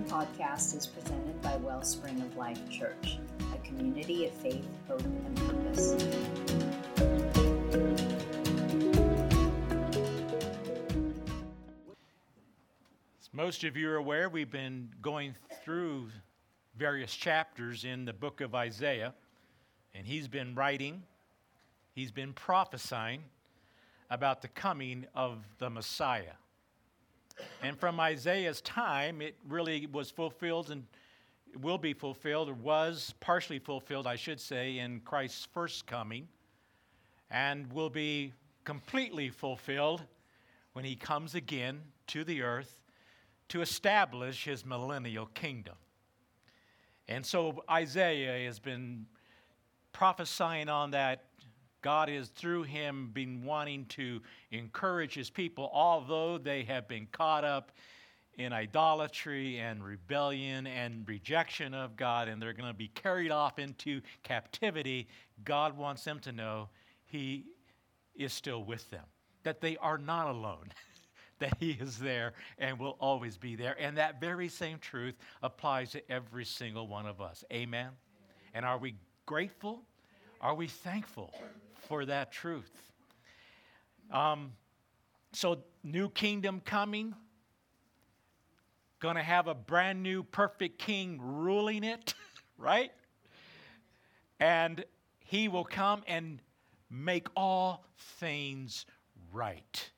podcast is presented by Wellspring of Life Church, a community of faith, hope, and purpose. As most of you are aware, we've been going through various chapters in the book of Isaiah, and he's been writing, he's been prophesying about the coming of the Messiah. And from Isaiah's time, it really was fulfilled and will be fulfilled, or was partially fulfilled, I should say, in Christ's first coming, and will be completely fulfilled when he comes again to the earth to establish his millennial kingdom. And so Isaiah has been prophesying on that. God is through him been wanting to encourage his people, although they have been caught up in idolatry and rebellion and rejection of God, and they're going to be carried off into captivity. God wants them to know he is still with them, that they are not alone. that He is there and will always be there. And that very same truth applies to every single one of us. Amen? And are we grateful? Are we thankful for that truth? Um, so, new kingdom coming, going to have a brand new perfect king ruling it, right? And he will come and make all things right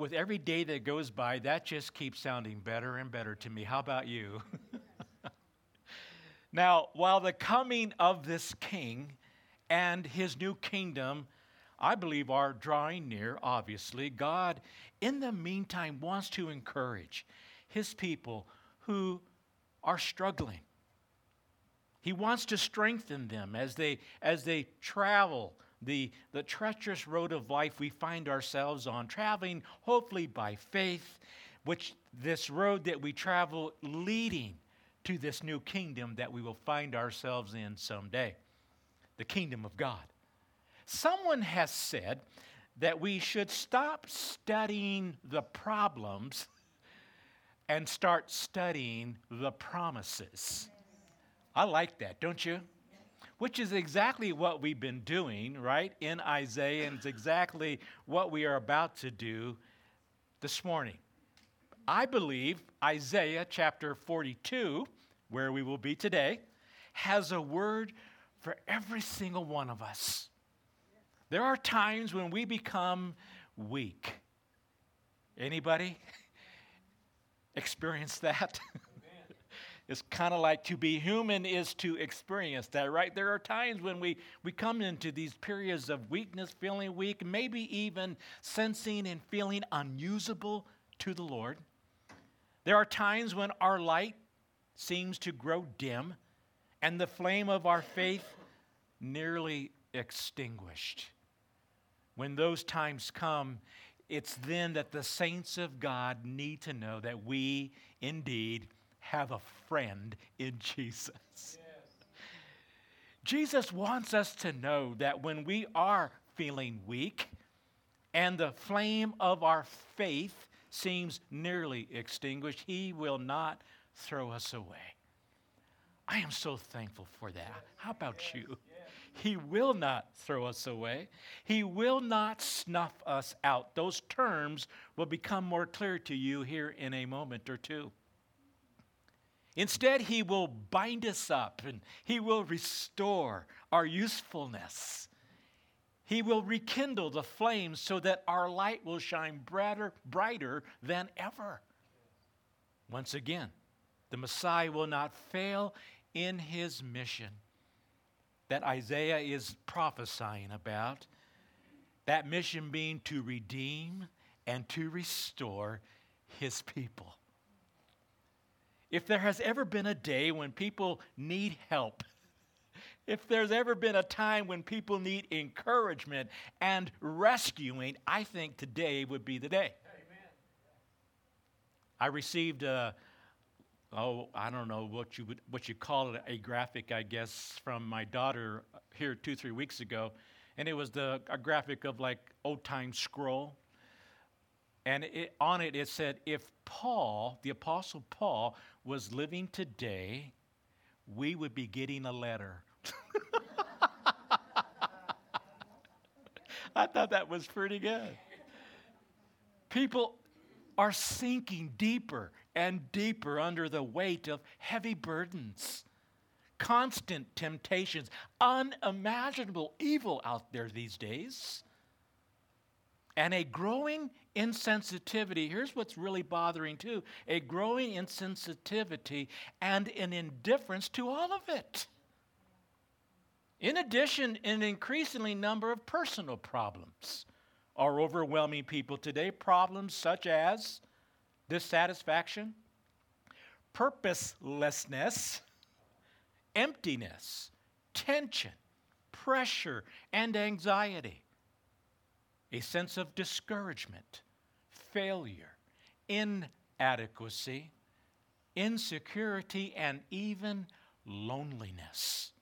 with every day that goes by, that just keeps sounding better and better to me. How about you? now, while the coming of this king and his new kingdom, I believe, are drawing near, obviously, God, in the meantime, wants to encourage his people who are struggling. He wants to strengthen them as they, as they travel the, the treacherous road of life we find ourselves on, traveling hopefully by faith, which this road that we travel leading to this new kingdom that we will find ourselves in someday the kingdom of God. Someone has said that we should stop studying the problems and start studying the promises. I like that, don't you? which is exactly what we've been doing, right, in Isaiah, and it's exactly what we are about to do this morning. I believe Isaiah chapter 42, where we will be today, has a word for every single one of us. There are times when we become weak. Anybody experience that? It's kind of like to be human is to experience that, right? There are times when we, we come into these periods of weakness, feeling weak, maybe even sensing and feeling unusable to the Lord. There are times when our light seems to grow dim and the flame of our faith nearly extinguished. When those times come, it's then that the saints of God need to know that we indeed have a friend in Jesus. Yes. Jesus wants us to know that when we are feeling weak and the flame of our faith seems nearly extinguished, He will not throw us away. I am so thankful for that. How about you? He will not throw us away. He will not snuff us out. Those terms will become more clear to you here in a moment or two. Instead, He will bind us up and He will restore our usefulness. He will rekindle the flames so that our light will shine brighter, brighter than ever. Once again, the Messiah will not fail in his mission that Isaiah is prophesying about. That mission being to redeem and to restore his people. If there has ever been a day when people need help, if there's ever been a time when people need encouragement and rescuing, I think today would be the day. Amen. I received a, oh, I don't know what you would, what you call it, a graphic, I guess, from my daughter here two, three weeks ago, and it was the a graphic of like old time scroll And it, on it, it said, if Paul, the Apostle Paul, was living today, we would be getting a letter. I thought that was pretty good. People are sinking deeper and deeper under the weight of heavy burdens, constant temptations, unimaginable evil out there these days, and a growing insensitivity. Here's what's really bothering too a growing insensitivity and an indifference to all of it. In addition, an increasingly number of personal problems are overwhelming people today. Problems such as dissatisfaction, purposelessness, emptiness, tension, pressure, and anxiety, a sense of discouragement, failure, inadequacy, insecurity, and even loneliness.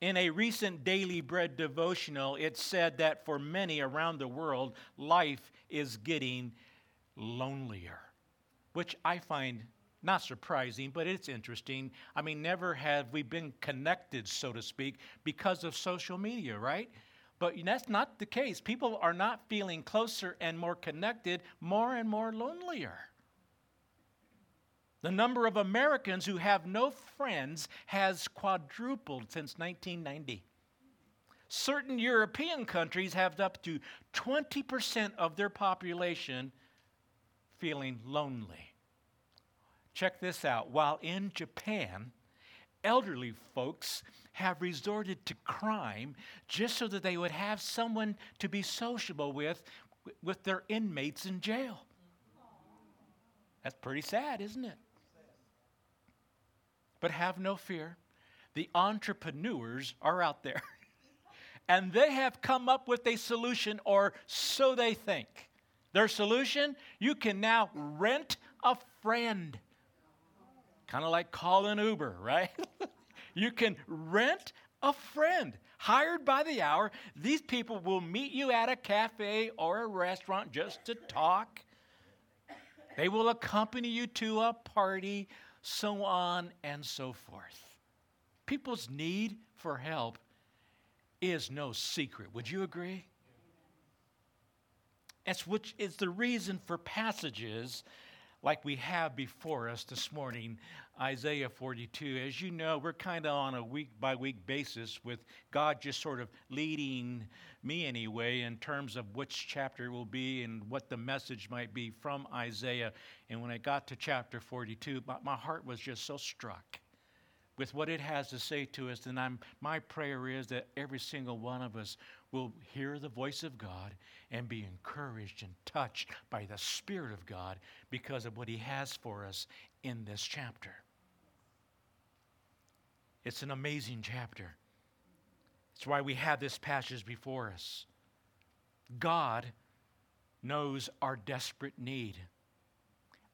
In a recent Daily Bread devotional, it said that for many around the world, life is getting lonelier, which I find not surprising, but it's interesting. I mean, never have we been connected, so to speak, because of social media, right? But that's not the case. People are not feeling closer and more connected, more and more lonelier. The number of Americans who have no friends has quadrupled since 1990. Certain European countries have up to 20% of their population feeling lonely. Check this out. While in Japan, elderly folks have resorted to crime just so that they would have someone to be sociable with with their inmates in jail. That's pretty sad, isn't it? But have no fear. The entrepreneurs are out there. and they have come up with a solution, or so they think. Their solution you can now rent a friend. Kind of like call an Uber, right? you can rent a friend hired by the hour. These people will meet you at a cafe or a restaurant just to talk. They will accompany you to a party so on and so forth. People's need for help is no secret. Would you agree? That's which is the reason for passages like we have before us this morning, Isaiah 42. As you know, we're kind of on a week by week basis with God just sort of leading me anyway in terms of which chapter will be and what the message might be from Isaiah. And when I got to chapter 42, my, my heart was just so struck with what it has to say to us. And I'm, my prayer is that every single one of us will hear the voice of God and be encouraged and touched by the Spirit of God because of what He has for us in this chapter. It's an amazing chapter. That's why we have this passage before us. God knows our desperate need.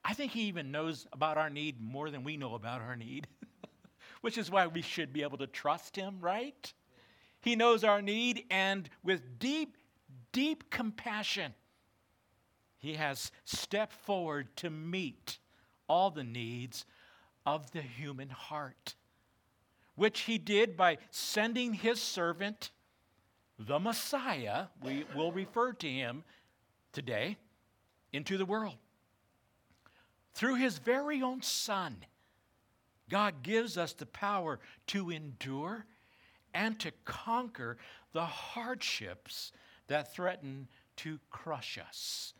I think He even knows about our need more than we know about our need, which is why we should be able to trust Him, right? He knows our need, and with deep, deep compassion, He has stepped forward to meet all the needs of the human heart which he did by sending his servant, the Messiah, we will refer to him today, into the world. Through his very own Son, God gives us the power to endure and to conquer the hardships that threaten to crush us.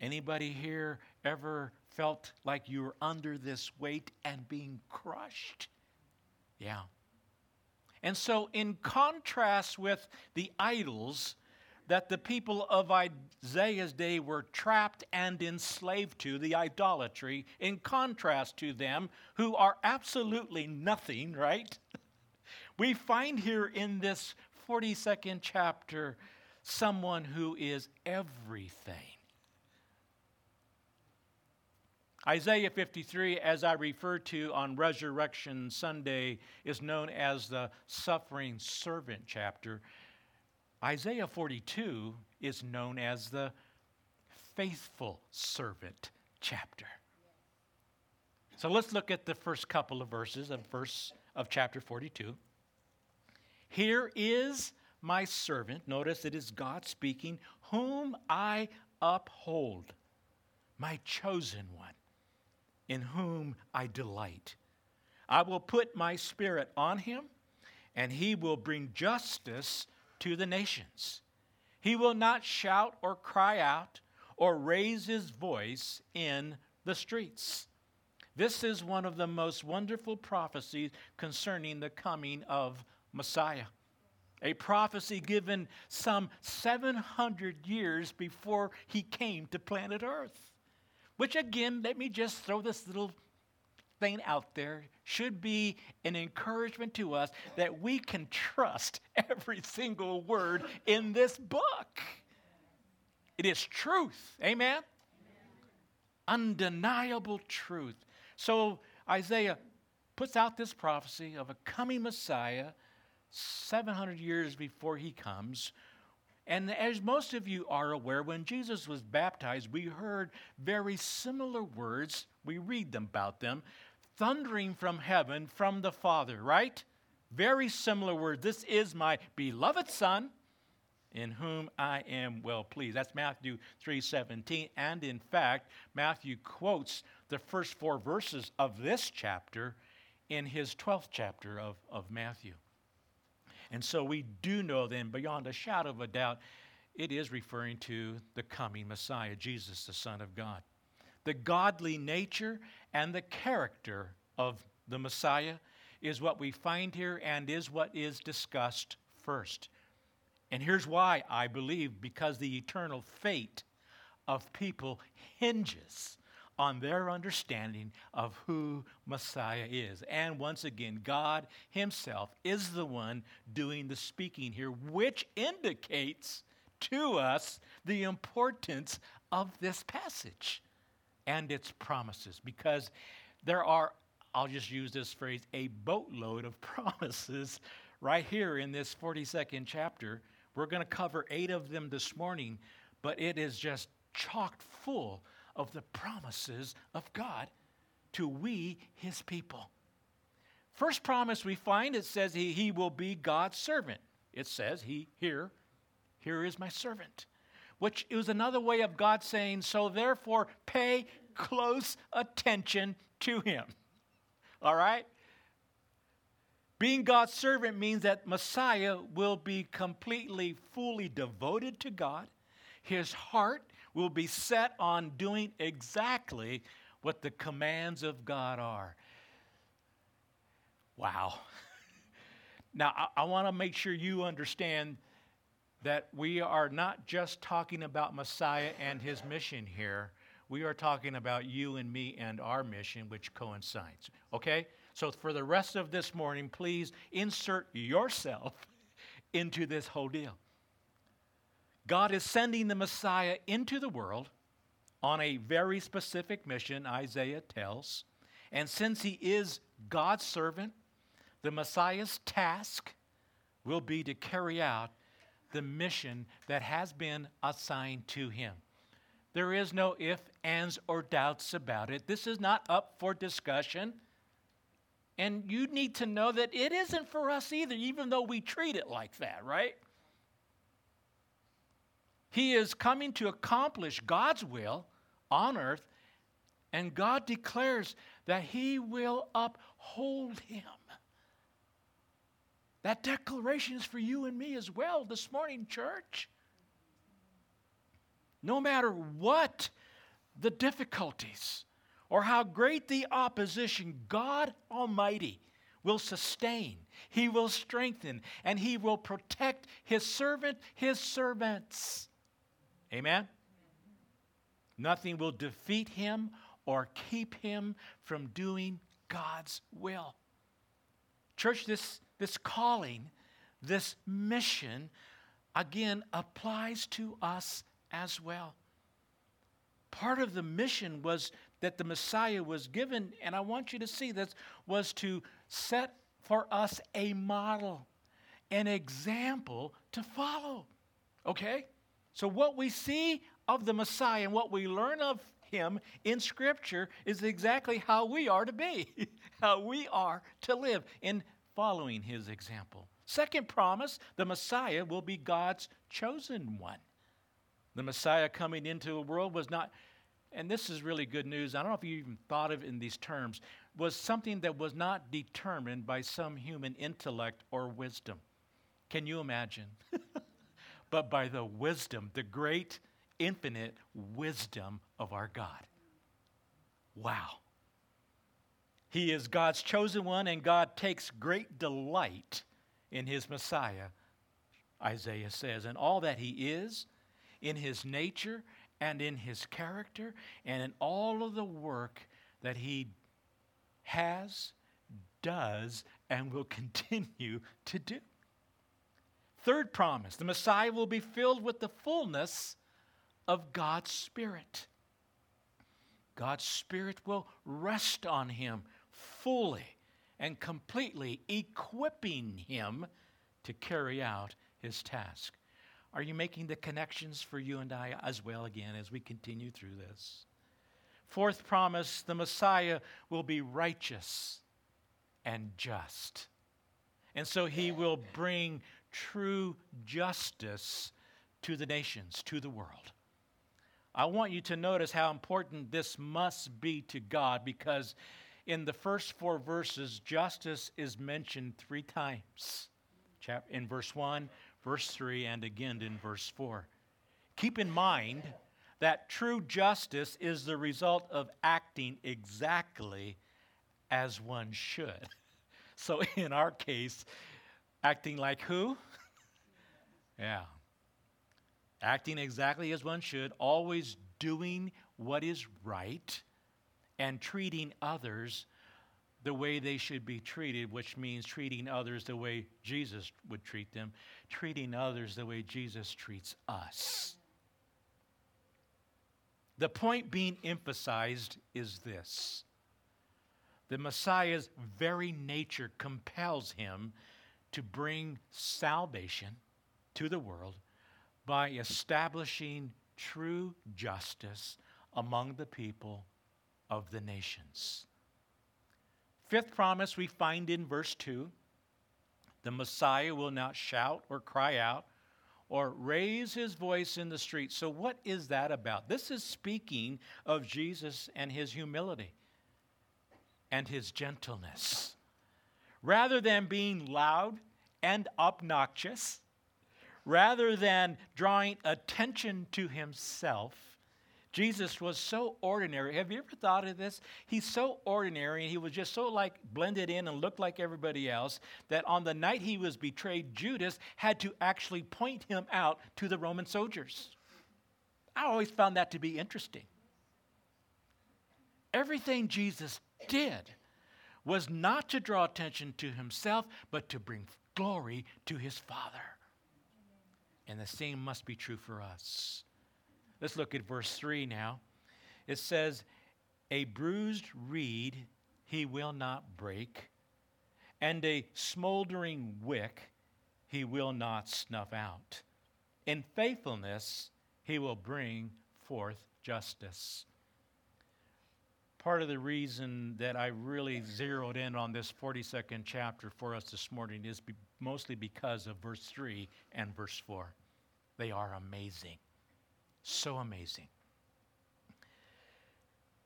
Anybody here ever felt like you were under this weight and being crushed? Yeah. And so, in contrast with the idols that the people of Isaiah's day were trapped and enslaved to, the idolatry, in contrast to them who are absolutely nothing, right? We find here in this 42nd chapter someone who is everything. Isaiah 53, as I referred to on Resurrection Sunday, is known as the suffering servant chapter. Isaiah 42 is known as the faithful servant chapter. So let's look at the first couple of verses of verse of chapter 42. Here is my servant, notice it is God speaking, whom I uphold, my chosen one, in whom I delight. I will put my spirit on him, and he will bring justice to the nations. He will not shout or cry out or raise his voice in the streets. This is one of the most wonderful prophecies concerning the coming of Messiah. A prophecy given some 700 years before he came to planet Earth. Which, again, let me just throw this little thing out there, should be an encouragement to us that we can trust every single word in this book. It is truth. Amen? Amen? Undeniable truth. So Isaiah puts out this prophecy of a coming Messiah 700 years before he comes. And as most of you are aware, when Jesus was baptized, we heard very similar words. We read them about them thundering from heaven from the Father, right? Very similar words. This is my beloved Son in whom I am well pleased. That's Matthew 3:17 and in fact Matthew quotes the first 4 verses of this chapter in his 12th chapter of, of Matthew. And so we do know then beyond a shadow of a doubt it is referring to the coming Messiah, Jesus the Son of God. The godly nature and the character of the Messiah is what we find here and is what is discussed first. And here's why I believe because the eternal fate of people hinges on their understanding of who Messiah is. And once again, God Himself is the one doing the speaking here, which indicates to us the importance of this passage and its promises because there are, I'll just use this phrase, a boatload of promises right here in this 42nd chapter we're going to cover eight of them this morning, but it is just chocked full of the promises of God to we, his people. First promise we find it says he, he will be God's servant. It says, He here, here is my servant. Which is another way of God saying, so therefore pay close attention to him. All right? Being God's servant means that Messiah will be completely, fully devoted to God. His heart will be set on doing exactly what the commands of God are. Wow. Now, I, I want to make sure you understand that we are not just talking about Messiah and his mission here. We are talking about you and me and our mission, which coincides. Okay? So, for the rest of this morning, please insert yourself into this whole deal. God is sending the Messiah into the world on a very specific mission, Isaiah tells. And since he is God's servant, the Messiah's task will be to carry out the mission that has been assigned to him. There is no if, ands, or doubts about it. This is not up for discussion. And you need to know that it isn't for us either, even though we treat it like that, right? He is coming to accomplish God's will on earth, and God declares that He will uphold him. That declaration is for you and me as well this morning, church. No matter what the difficulties, or how great the opposition, God Almighty will sustain, He will strengthen, and He will protect His servant, His servants. Amen? Nothing will defeat Him or keep Him from doing God's will. Church, this, this calling, this mission, again, applies to us as well. Part of the mission was that the Messiah was given, and I want you to see this, was to set for us a model, an example to follow. Okay? So, what we see of the Messiah. And what we learn of him in Scripture is exactly how we are to be, how we are to live in following his example. Second promise the Messiah will be God's chosen one. The Messiah coming into the world was not, and this is really good news. I don't know if you even thought of it in these terms, was something that was not determined by some human intellect or wisdom. Can you imagine? but by the wisdom, the great, infinite wisdom of our God. Wow. He is God's chosen one, and God takes great delight in his Messiah, Isaiah says, and all that he is, in his nature, and in his character, and in all of the work that he has, does, and will continue to do. Third promise the Messiah will be filled with the fullness of God's Spirit. God's Spirit will rest on him fully and completely, equipping him to carry out his task. Are you making the connections for you and I as well again as we continue through this? Fourth promise the Messiah will be righteous and just. And so he will bring true justice to the nations, to the world. I want you to notice how important this must be to God because in the first four verses, justice is mentioned three times in verse 1, verse 3, and again in verse 4. Keep in mind that true justice is the result of acting exactly as one should. So in our case, Acting like who? yeah. Acting exactly as one should, always doing what is right, and treating others the way they should be treated, which means treating others the way Jesus would treat them, treating others the way Jesus treats us. The point being emphasized is this the Messiah's very nature compels him to bring salvation to the world by establishing true justice among the people of the nations. Fifth promise we find in verse 2 the Messiah will not shout or cry out or raise his voice in the street. So, what is that about? This is speaking of Jesus and his humility and his gentleness rather than being loud and obnoxious, rather than drawing attention to himself, Jesus was so ordinary. Have you ever thought of this? He's so ordinary and he was just so like blended in and looked like everybody else that on the night he was betrayed, Judas had to actually point him out to the Roman soldiers. I always found that to be interesting. Everything Jesus did was not to draw attention to himself, but to bring glory to his Father. And the same must be true for us. Let's look at verse 3 now. It says, A bruised reed he will not break, and a smoldering wick he will not snuff out. In faithfulness he will bring forth justice part of the reason that I really zeroed in on this 42nd chapter for us this morning is be mostly because of verse 3 and verse 4. They are amazing. So amazing.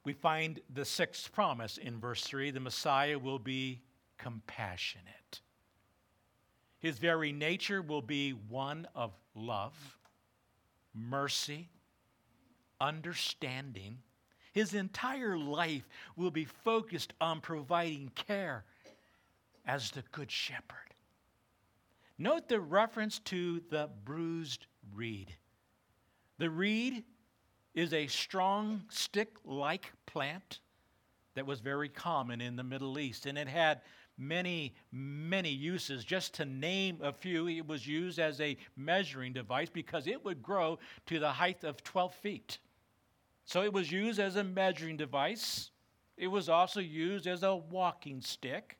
We find the sixth promise in verse 3 the Messiah will be compassionate. His very nature will be one of love, mercy, understanding, his entire life will be focused on providing care as the Good Shepherd. Note the reference to the bruised reed. The reed is a strong stick like plant that was very common in the Middle East, and it had many, many uses. Just to name a few, it was used as a measuring device because it would grow to the height of 12 feet. So it was used as a measuring device. It was also used as a walking stick.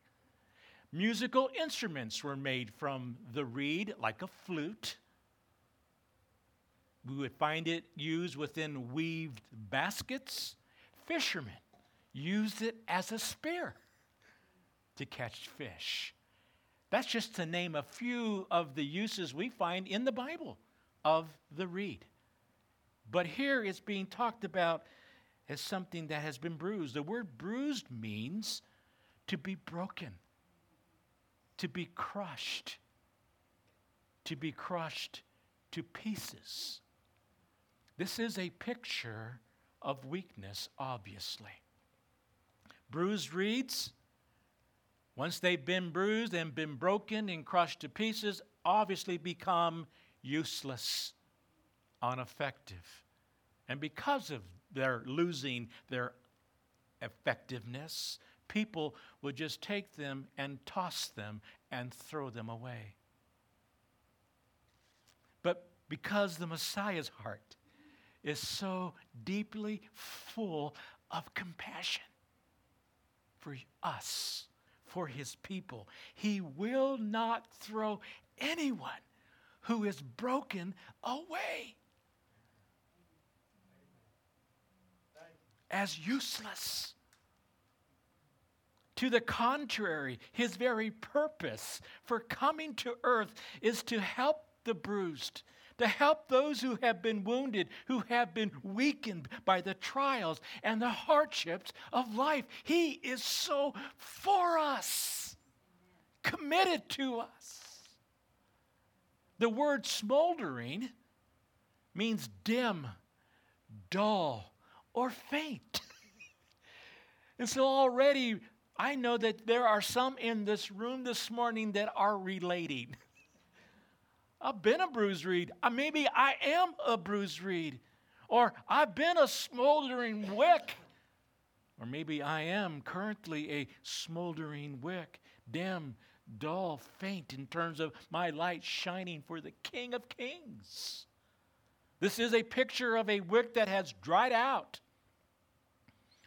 Musical instruments were made from the reed, like a flute. We would find it used within weaved baskets. Fishermen used it as a spear to catch fish. That's just to name a few of the uses we find in the Bible of the reed. But here it's being talked about as something that has been bruised. The word bruised means to be broken, to be crushed, to be crushed to pieces. This is a picture of weakness, obviously. Bruised reeds, once they've been bruised and been broken and crushed to pieces, obviously become useless, ineffective. And because of their losing their effectiveness, people would just take them and toss them and throw them away. But because the Messiah's heart is so deeply full of compassion for us, for his people, he will not throw anyone who is broken away as useless. To the contrary, his very purpose for coming to earth is to help the bruised, to help those who have been wounded, who have been weakened by the trials and the hardships of life. He is so for us, committed to us. The word smoldering means dim, dull, or faint. and so already I know that there are some in this room this morning that are relating. I've been a bruised reed. Maybe I am a bruised reed. Or I've been a smoldering wick. Or maybe I am currently a smoldering wick, dim, dull, faint in terms of my light shining for the King of Kings. This is a picture of a wick that has dried out.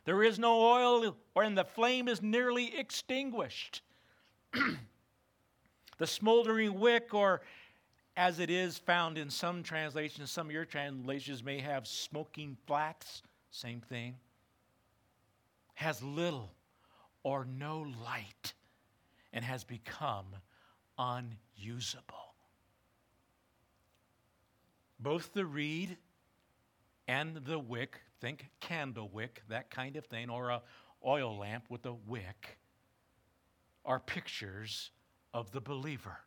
There is no oil, and the flame is nearly extinguished. the smoldering wick, or as it is found in some translations, some of your translations may have smoking flax, same thing, has little or no light and has become unusable. Both the reed and the wick, think candle wick, that kind of thing, or a oil lamp with a wick, are pictures of the believer.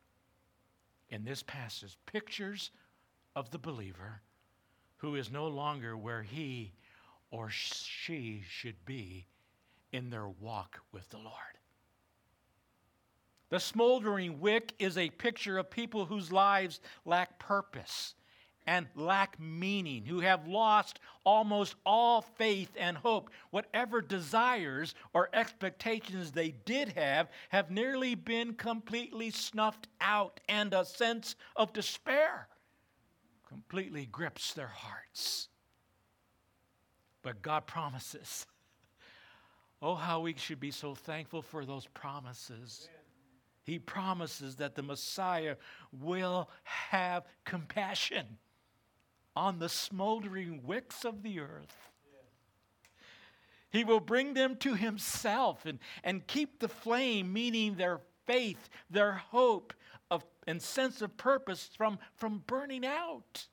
In this passage, pictures of the believer who is no longer where he or she should be in their walk with the Lord. The smoldering wick is a picture of people whose lives lack purpose and lack meaning, who have lost almost all faith and hope. Whatever desires or expectations they did have have nearly been completely snuffed out, and a sense of despair completely grips their hearts. But God promises. Oh, how we should be so thankful for those promises. He promises that the Messiah will have compassion on the smoldering wicks of the earth. He will bring them to himself and, and keep the flame, meaning their faith, their hope of, and sense of purpose, from, from burning out.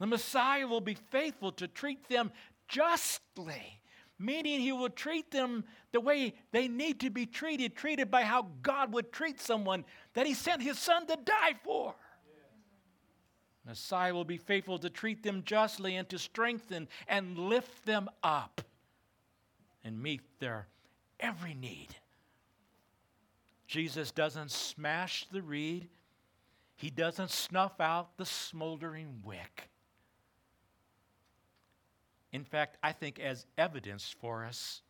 The Messiah will be faithful to treat them justly, meaning he will treat them the way they need to be treated, treated by how God would treat someone that he sent his son to die for. Messiah will be faithful to treat them justly and to strengthen and lift them up and meet their every need. Jesus doesn't smash the reed, he doesn't snuff out the smoldering wick. In fact, I think, as evidence for us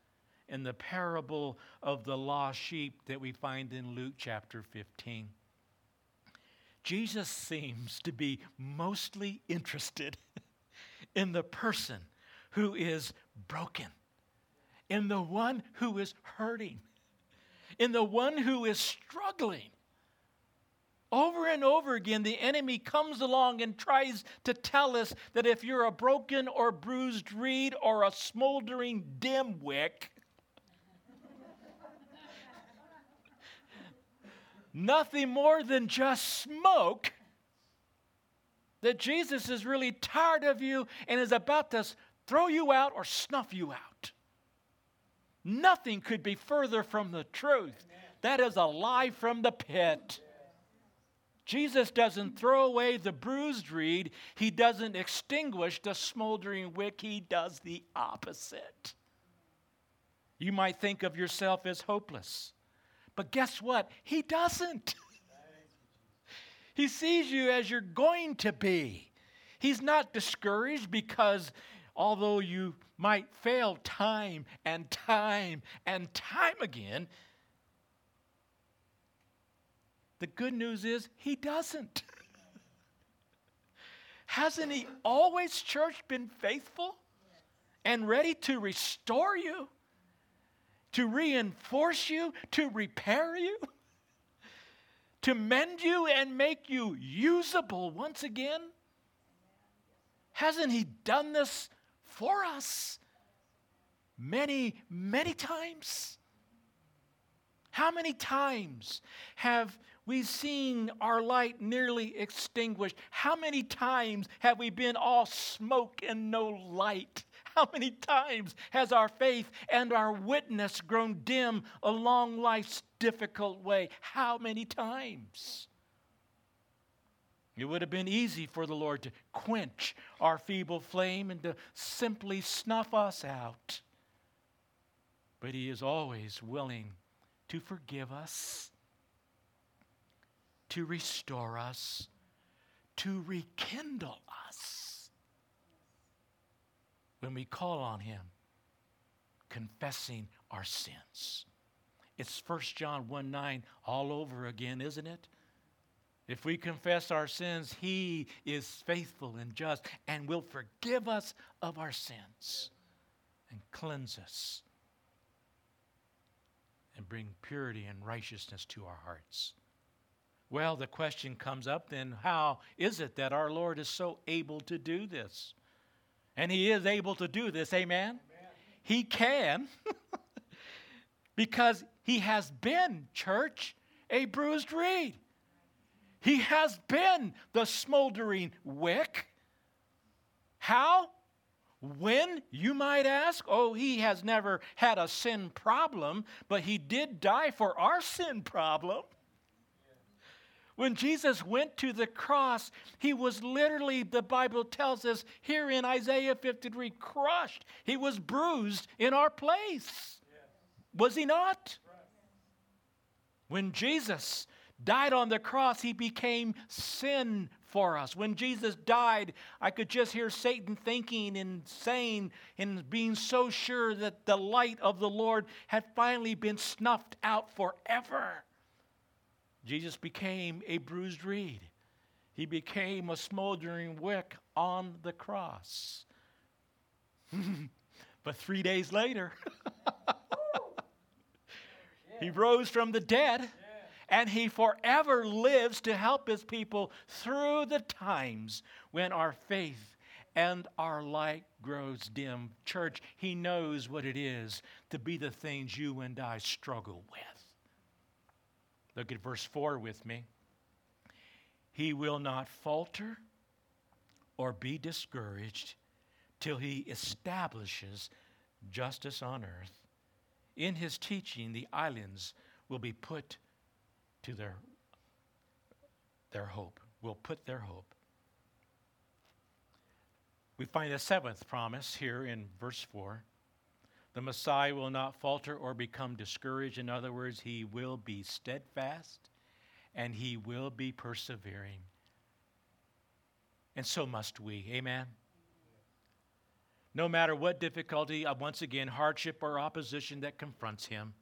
in the parable of the lost sheep that we find in Luke chapter 15. Jesus seems to be mostly interested in the person who is broken, in the one who is hurting, in the one who is struggling. Over and over again, the enemy comes along and tries to tell us that if you're a broken or bruised reed or a smoldering dim wick, nothing more than just smoke, that Jesus is really tired of you and is about to throw you out or snuff you out. Nothing could be further from the truth. That is a lie from the pit. Jesus doesn't throw away the bruised reed, he doesn't extinguish the smoldering wick, he does the opposite. You might think of yourself as hopeless, but guess what? He doesn't. he sees you as you're going to be. He's not discouraged because although you might fail time and time and time again, the good news is he doesn't. Hasn't he always, church, been faithful and ready to restore you, to reinforce you, to repair you, to mend you and make you usable once again? Hasn't he done this for us many, many times? How many times have We've seen our light nearly extinguished. How many times have we been all smoke and no light? How many times has our faith and our witness grown dim along life's difficult way? How many times? It would have been easy for the Lord to quench our feeble flame and to simply snuff us out. But He is always willing to forgive us to restore us, to rekindle us. When we call on Him, confessing our sins. It's 1 John 1 9 all over again, isn't it? If we confess our sins, He is faithful and just and will forgive us of our sins and cleanse us and bring purity and righteousness to our hearts. Well, the question comes up then how is it that our Lord is so able to do this? And He is able to do this, amen? amen. He can because He has been, church, a bruised reed. He has been the smoldering wick. How? When, you might ask? Oh, he has never had a sin problem, but he did die for our sin problem. When Jesus went to the cross, he was literally, the Bible tells us here in Isaiah 53, crushed. He was bruised in our place. Was he not? When Jesus died on the cross, he became sin for us. When Jesus died, I could just hear Satan thinking and saying and being so sure that the light of the Lord had finally been snuffed out forever. Jesus became a bruised reed. He became a smoldering wick on the cross. but three days later, he rose from the dead and he forever lives to help his people through the times when our faith and our light grows dim. Church, he knows what it is to be the things you and I struggle with. Look at verse 4 with me. He will not falter or be discouraged till he establishes justice on earth. In his teaching, the islands will be put to their, their hope, will put their hope. We find a seventh promise here in verse 4. The Messiah will not falter or become discouraged. In other words, he will be steadfast and he will be persevering. And so must we. Amen. No matter what difficulty, uh, once again, hardship or opposition that confronts him,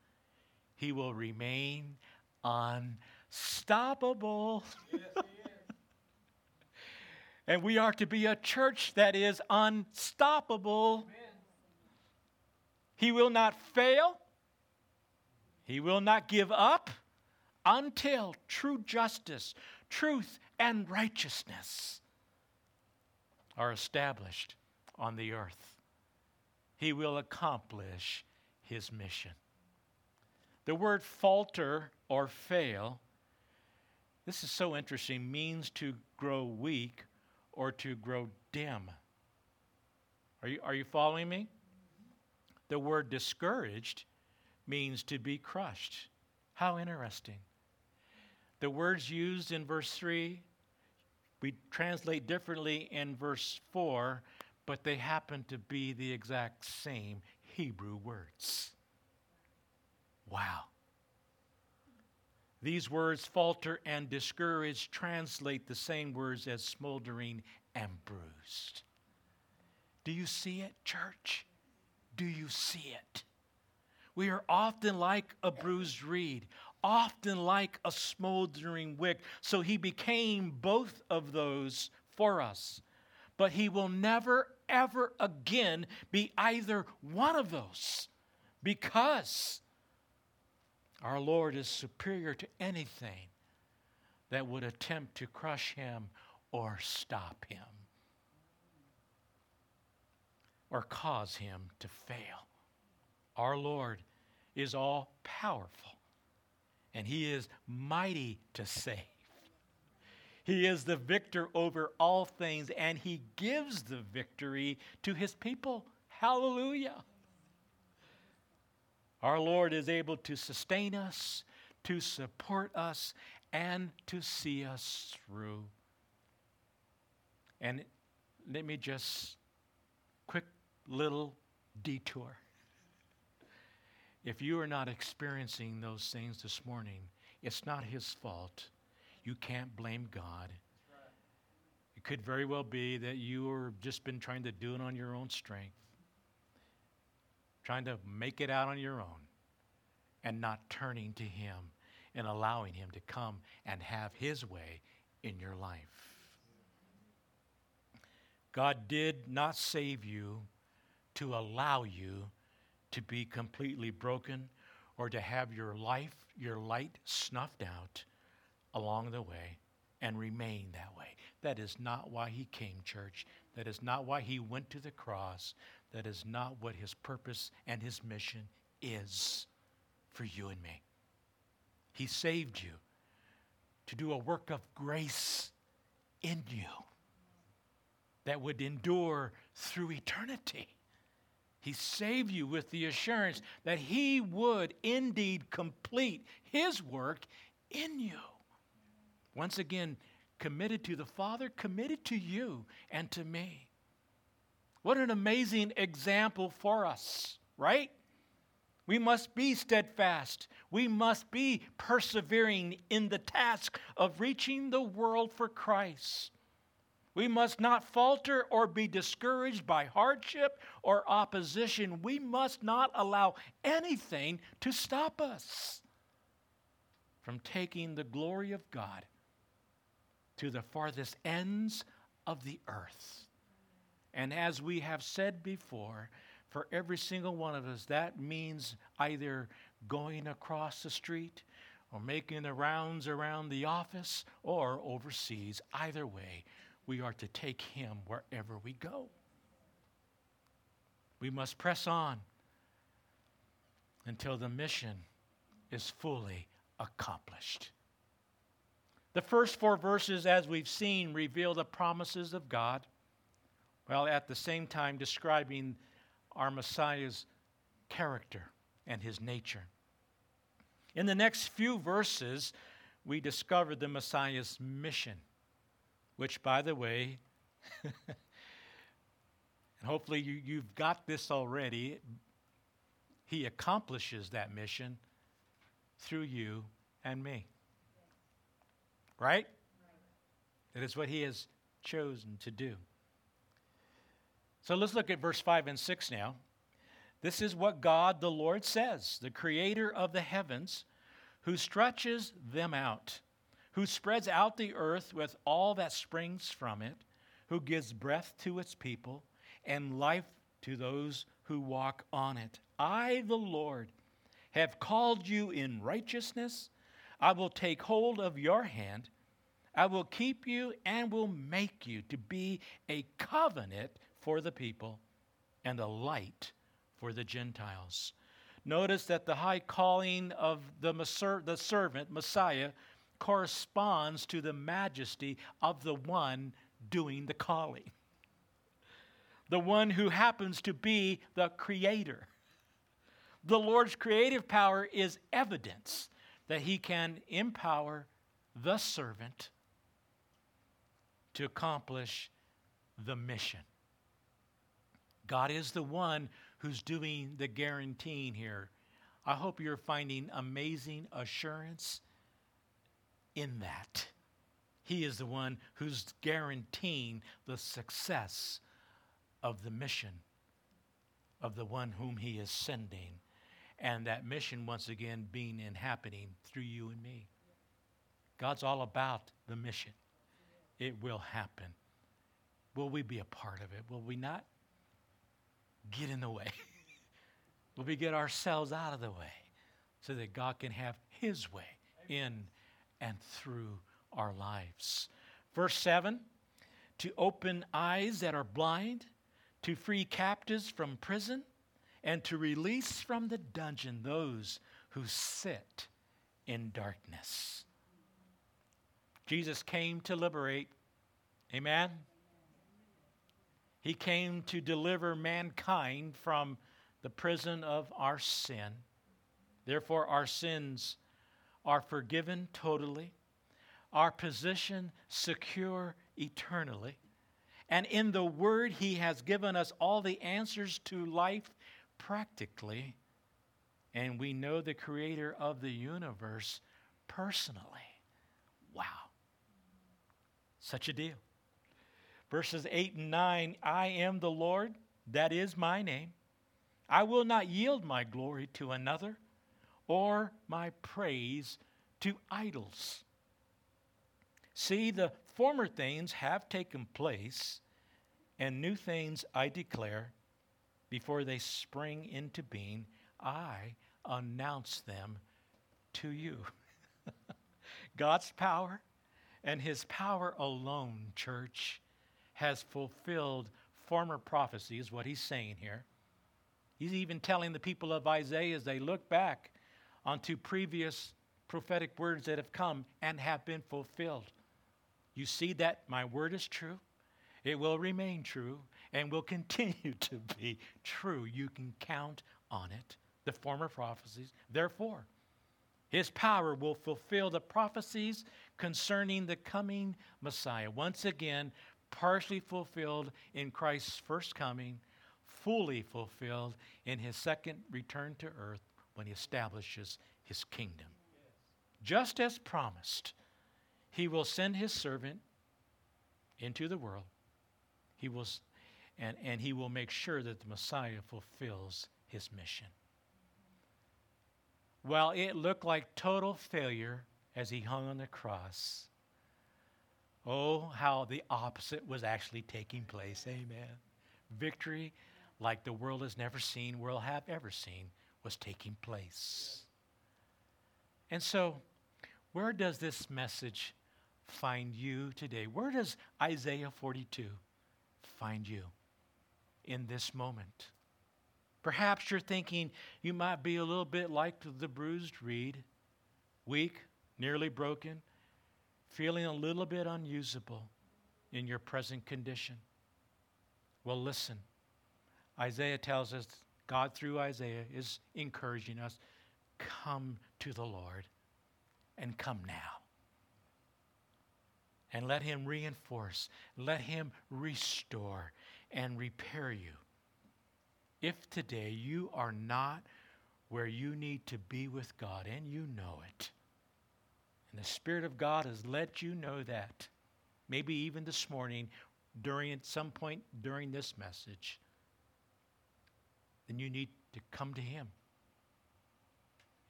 he will remain unstoppable. Yes, and we are to be a church that is unstoppable. Amen. He will not fail. He will not give up until true justice, truth, and righteousness are established on the earth. He will accomplish his mission. The word falter or fail, this is so interesting, means to grow weak or to grow dim. Are you, are you following me? The word discouraged means to be crushed. How interesting. The words used in verse 3, we translate differently in verse 4, but they happen to be the exact same Hebrew words. Wow. These words, falter and discouraged, translate the same words as smoldering and bruised. Do you see it, church? Do you see it? We are often like a bruised reed, often like a smoldering wick. So he became both of those for us. But he will never, ever again be either one of those because our Lord is superior to anything that would attempt to crush him or stop him or cause him to fail. Our Lord is all powerful and he is mighty to save. He is the victor over all things, and he gives the victory to his people. Hallelujah. Our Lord is able to sustain us, to support us, and to see us through. And let me just, quick little detour. If you are not experiencing those things this morning, it's not His fault. You can't blame God. It could very well be that you have just been trying to do it on your own strength, trying to make it out on your own, and not turning to Him and allowing Him to come and have His way in your life. God did not save you to allow you to be completely broken or to have your life, your light snuffed out along the way and remain that way. That is not why he came, church. That is not why he went to the cross. That is not what his purpose and his mission is for you and me. He saved you to do a work of grace in you that would endure through eternity. He saved you with the assurance that He would indeed complete His work in you. Once again, committed to the Father, committed to you and to me. What an amazing example for us, right? We must be steadfast. We must be persevering in the task of reaching the world for Christ. We must not falter or be discouraged by hardship or opposition. We must not allow anything to stop us from taking the glory of God to the farthest ends of the earth. And as we have said before, for every single one of us, that means either going across the street or making the rounds around the office or overseas. Either way, we are to take him wherever we go. We must press on until the mission is fully accomplished. The first four verses, as we've seen, reveal the promises of God, while at the same time describing our Messiah's character and his nature. In the next few verses, we discover the Messiah's mission which, by the way, and hopefully you, you've got this already, he accomplishes that mission through you and me. Right? That is what he has chosen to do. So let's look at verse 5 and 6 now. This is what God the Lord says, the creator of the heavens, who stretches them out who spreads out the earth with all that springs from it, who gives breath to its people and life to those who walk on it. I, the Lord, have called you in righteousness. I will take hold of your hand. I will keep you and will make you to be a covenant for the people and a light for the Gentiles. Notice that the high calling of the, the servant, Messiah, corresponds to the majesty of the one doing the calling, the one who happens to be the creator. The Lord's creative power is evidence that he can empower the servant to accomplish the mission. God is the one who's doing the guaranteeing here. I hope you're finding amazing assurance in that. He is the one who's guaranteeing the success of the mission of the one whom he is sending. And that mission, once again, being and happening through you and me. God's all about the mission. It will happen. Will we be a part of it? Will we not get in the way? will we get ourselves out of the way so that God can have His way in and through our lives? Verse 7 to open eyes that are blind, to free captives from prison, and to release from the dungeon those who sit in darkness. Jesus came to liberate. Amen? He came to deliver mankind from the prison of our sin. Therefore, our sins are forgiven totally, our position secure eternally. And in the Word, He has given us all the answers to life practically. And we know the Creator of the universe personally. Wow. Such a deal. Verses 8 and 9 I am the Lord, that is my name. I will not yield my glory to another or my praise to idols. See, the former things have taken place, and new things I declare before they spring into being. I announce them to you. God's power and his power alone, church, has fulfilled former prophecies, what he's saying here. He's even telling the people of Isaiah as they look back onto previous prophetic words that have come and have been fulfilled. You see that my word is true, it will remain true, and will continue to be true. You can count on it, the former prophecies. Therefore, his power will fulfill the prophecies concerning the coming Messiah. Once again, partially fulfilled in Christ's first coming, fully fulfilled in his second return to earth when he establishes his kingdom. Just as promised, he will send his servant into the world. He will, and, and he will make sure that the Messiah fulfills his mission. While it looked like total failure as he hung on the cross, oh, how the opposite was actually taking place. Amen. Victory like the world has never seen, world have ever seen, was taking place. And so, where does this message find you today? Where does Isaiah 42 find you in this moment? Perhaps you're thinking you might be a little bit like the bruised reed, weak, nearly broken, feeling a little bit unusable in your present condition. Well, listen. Isaiah tells us, God through Isaiah is encouraging us come to the Lord and come now. And let Him reinforce, let Him restore and repair you if today you are not where you need to be with God and you know it, and the Spirit of God has let you know that, maybe even this morning, during at some point during this message, then you need to come to Him.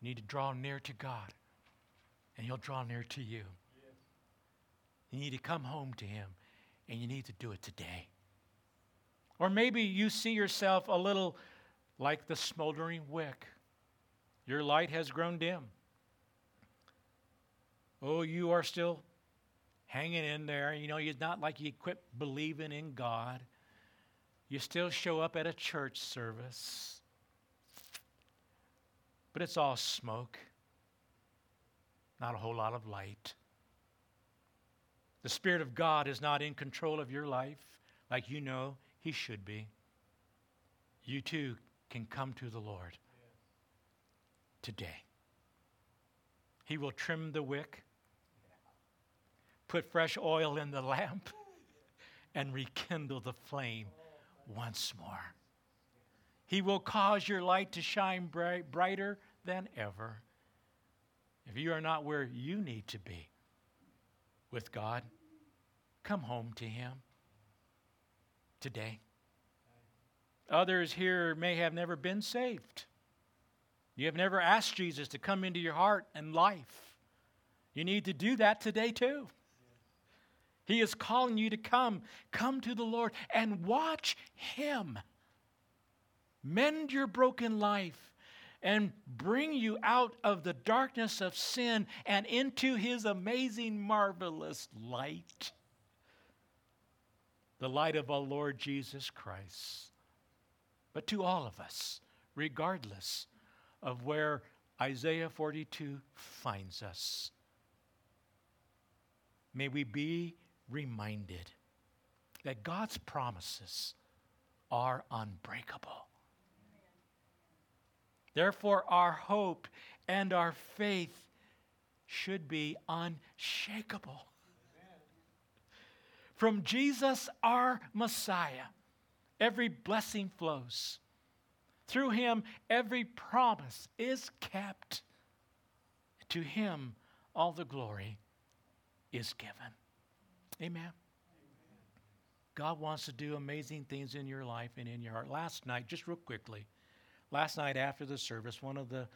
You need to draw near to God, and He'll draw near to you. You need to come home to Him, and you need to do it today. Or maybe you see yourself a little like the smoldering wick. Your light has grown dim. Oh, you are still hanging in there. You know, you're not like you quit believing in God. You still show up at a church service, but it's all smoke, not a whole lot of light. The Spirit of God is not in control of your life like you know He should be. You too can come to the Lord today. He will trim the wick, put fresh oil in the lamp, and rekindle the flame once more. He will cause your light to shine bright, brighter than ever. If you are not where you need to be with God, come home to Him today. Others here may have never been saved. You have never asked Jesus to come into your heart and life. You need to do that today, too. He is calling you to come. Come to the Lord and watch Him mend your broken life and bring you out of the darkness of sin and into His amazing, marvelous light the light of our Lord Jesus Christ. But to all of us, regardless of where Isaiah 42 finds us, may we be reminded that God's promises are unbreakable. Therefore, our hope and our faith should be unshakable. From Jesus, our Messiah, every blessing flows. Through him, every promise is kept. To him, all the glory is given. Amen. God wants to do amazing things in your life and in your heart. Last night, just real quickly, last night after the service, one of the,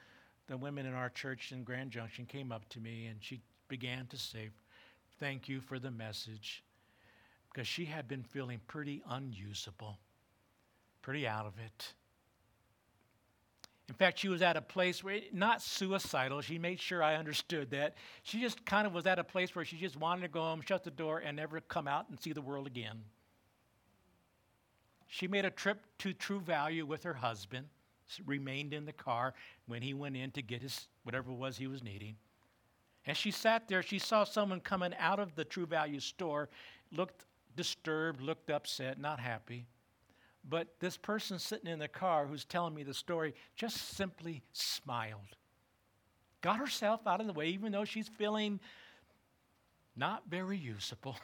the women in our church in Grand Junction came up to me and she began to say, Thank you for the message. Because she had been feeling pretty unusable, pretty out of it. In fact, she was at a place where, not suicidal, she made sure I understood that. She just kind of was at a place where she just wanted to go home, shut the door, and never come out and see the world again. She made a trip to True Value with her husband, remained in the car when he went in to get his whatever it was he was needing. As she sat there, she saw someone coming out of the True Value store, looked disturbed, looked upset, not happy. But this person sitting in the car who's telling me the story just simply smiled. Got herself out of the way, even though she's feeling not very usable,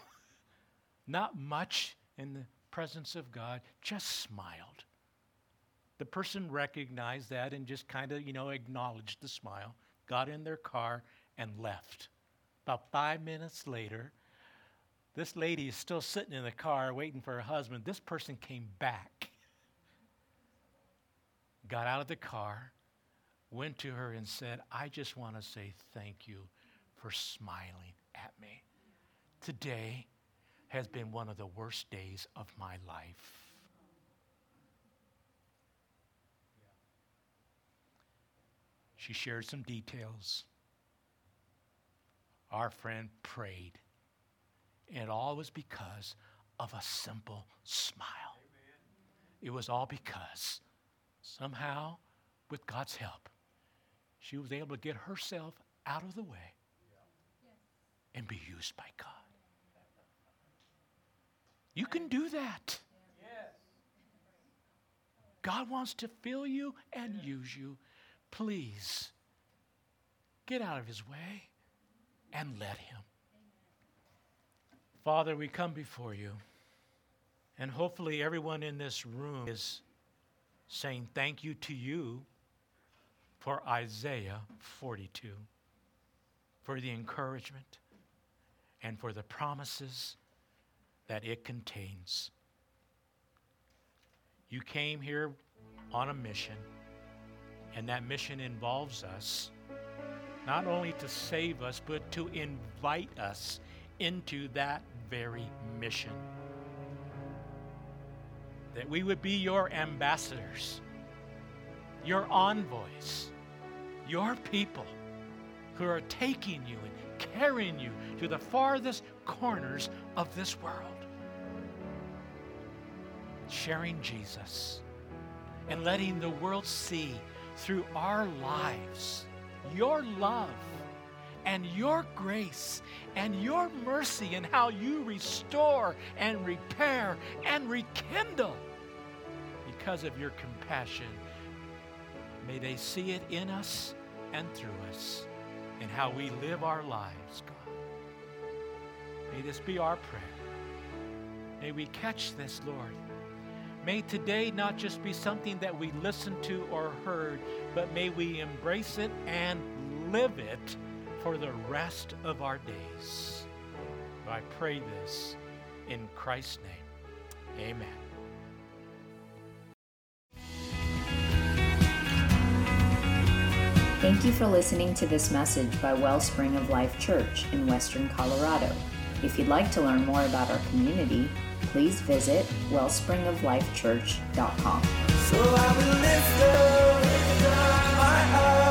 not much in the presence of God, just smiled. The person recognized that and just kind of, you know, acknowledged the smile, got in their car, and left. About five minutes later, this lady is still sitting in the car waiting for her husband. This person came back, got out of the car, went to her, and said, I just want to say thank you for smiling at me. Today has been one of the worst days of my life. She shared some details. Our friend prayed and it all was because of a simple smile. It was all because somehow, with God's help, she was able to get herself out of the way and be used by God. You can do that. God wants to fill you and use you. Please get out of his way and let him. Father, we come before you, and hopefully everyone in this room is saying thank you to you for Isaiah 42, for the encouragement and for the promises that it contains. You came here on a mission, and that mission involves us not only to save us, but to invite us into that very mission. That we would be your ambassadors, your envoys, your people who are taking you and carrying you to the farthest corners of this world. Sharing Jesus and letting the world see through our lives your love and your grace and your mercy and how you restore and repair and rekindle because of your compassion. May they see it in us and through us and how we live our lives, God. May this be our prayer. May we catch this, Lord. May today not just be something that we listened to or heard, but may we embrace it and live it for the rest of our days. I pray this in Christ's name. Amen. Thank you for listening to this message by Wellspring of Life Church in Western Colorado. If you'd like to learn more about our community, please visit wellspringoflifechurch.com. So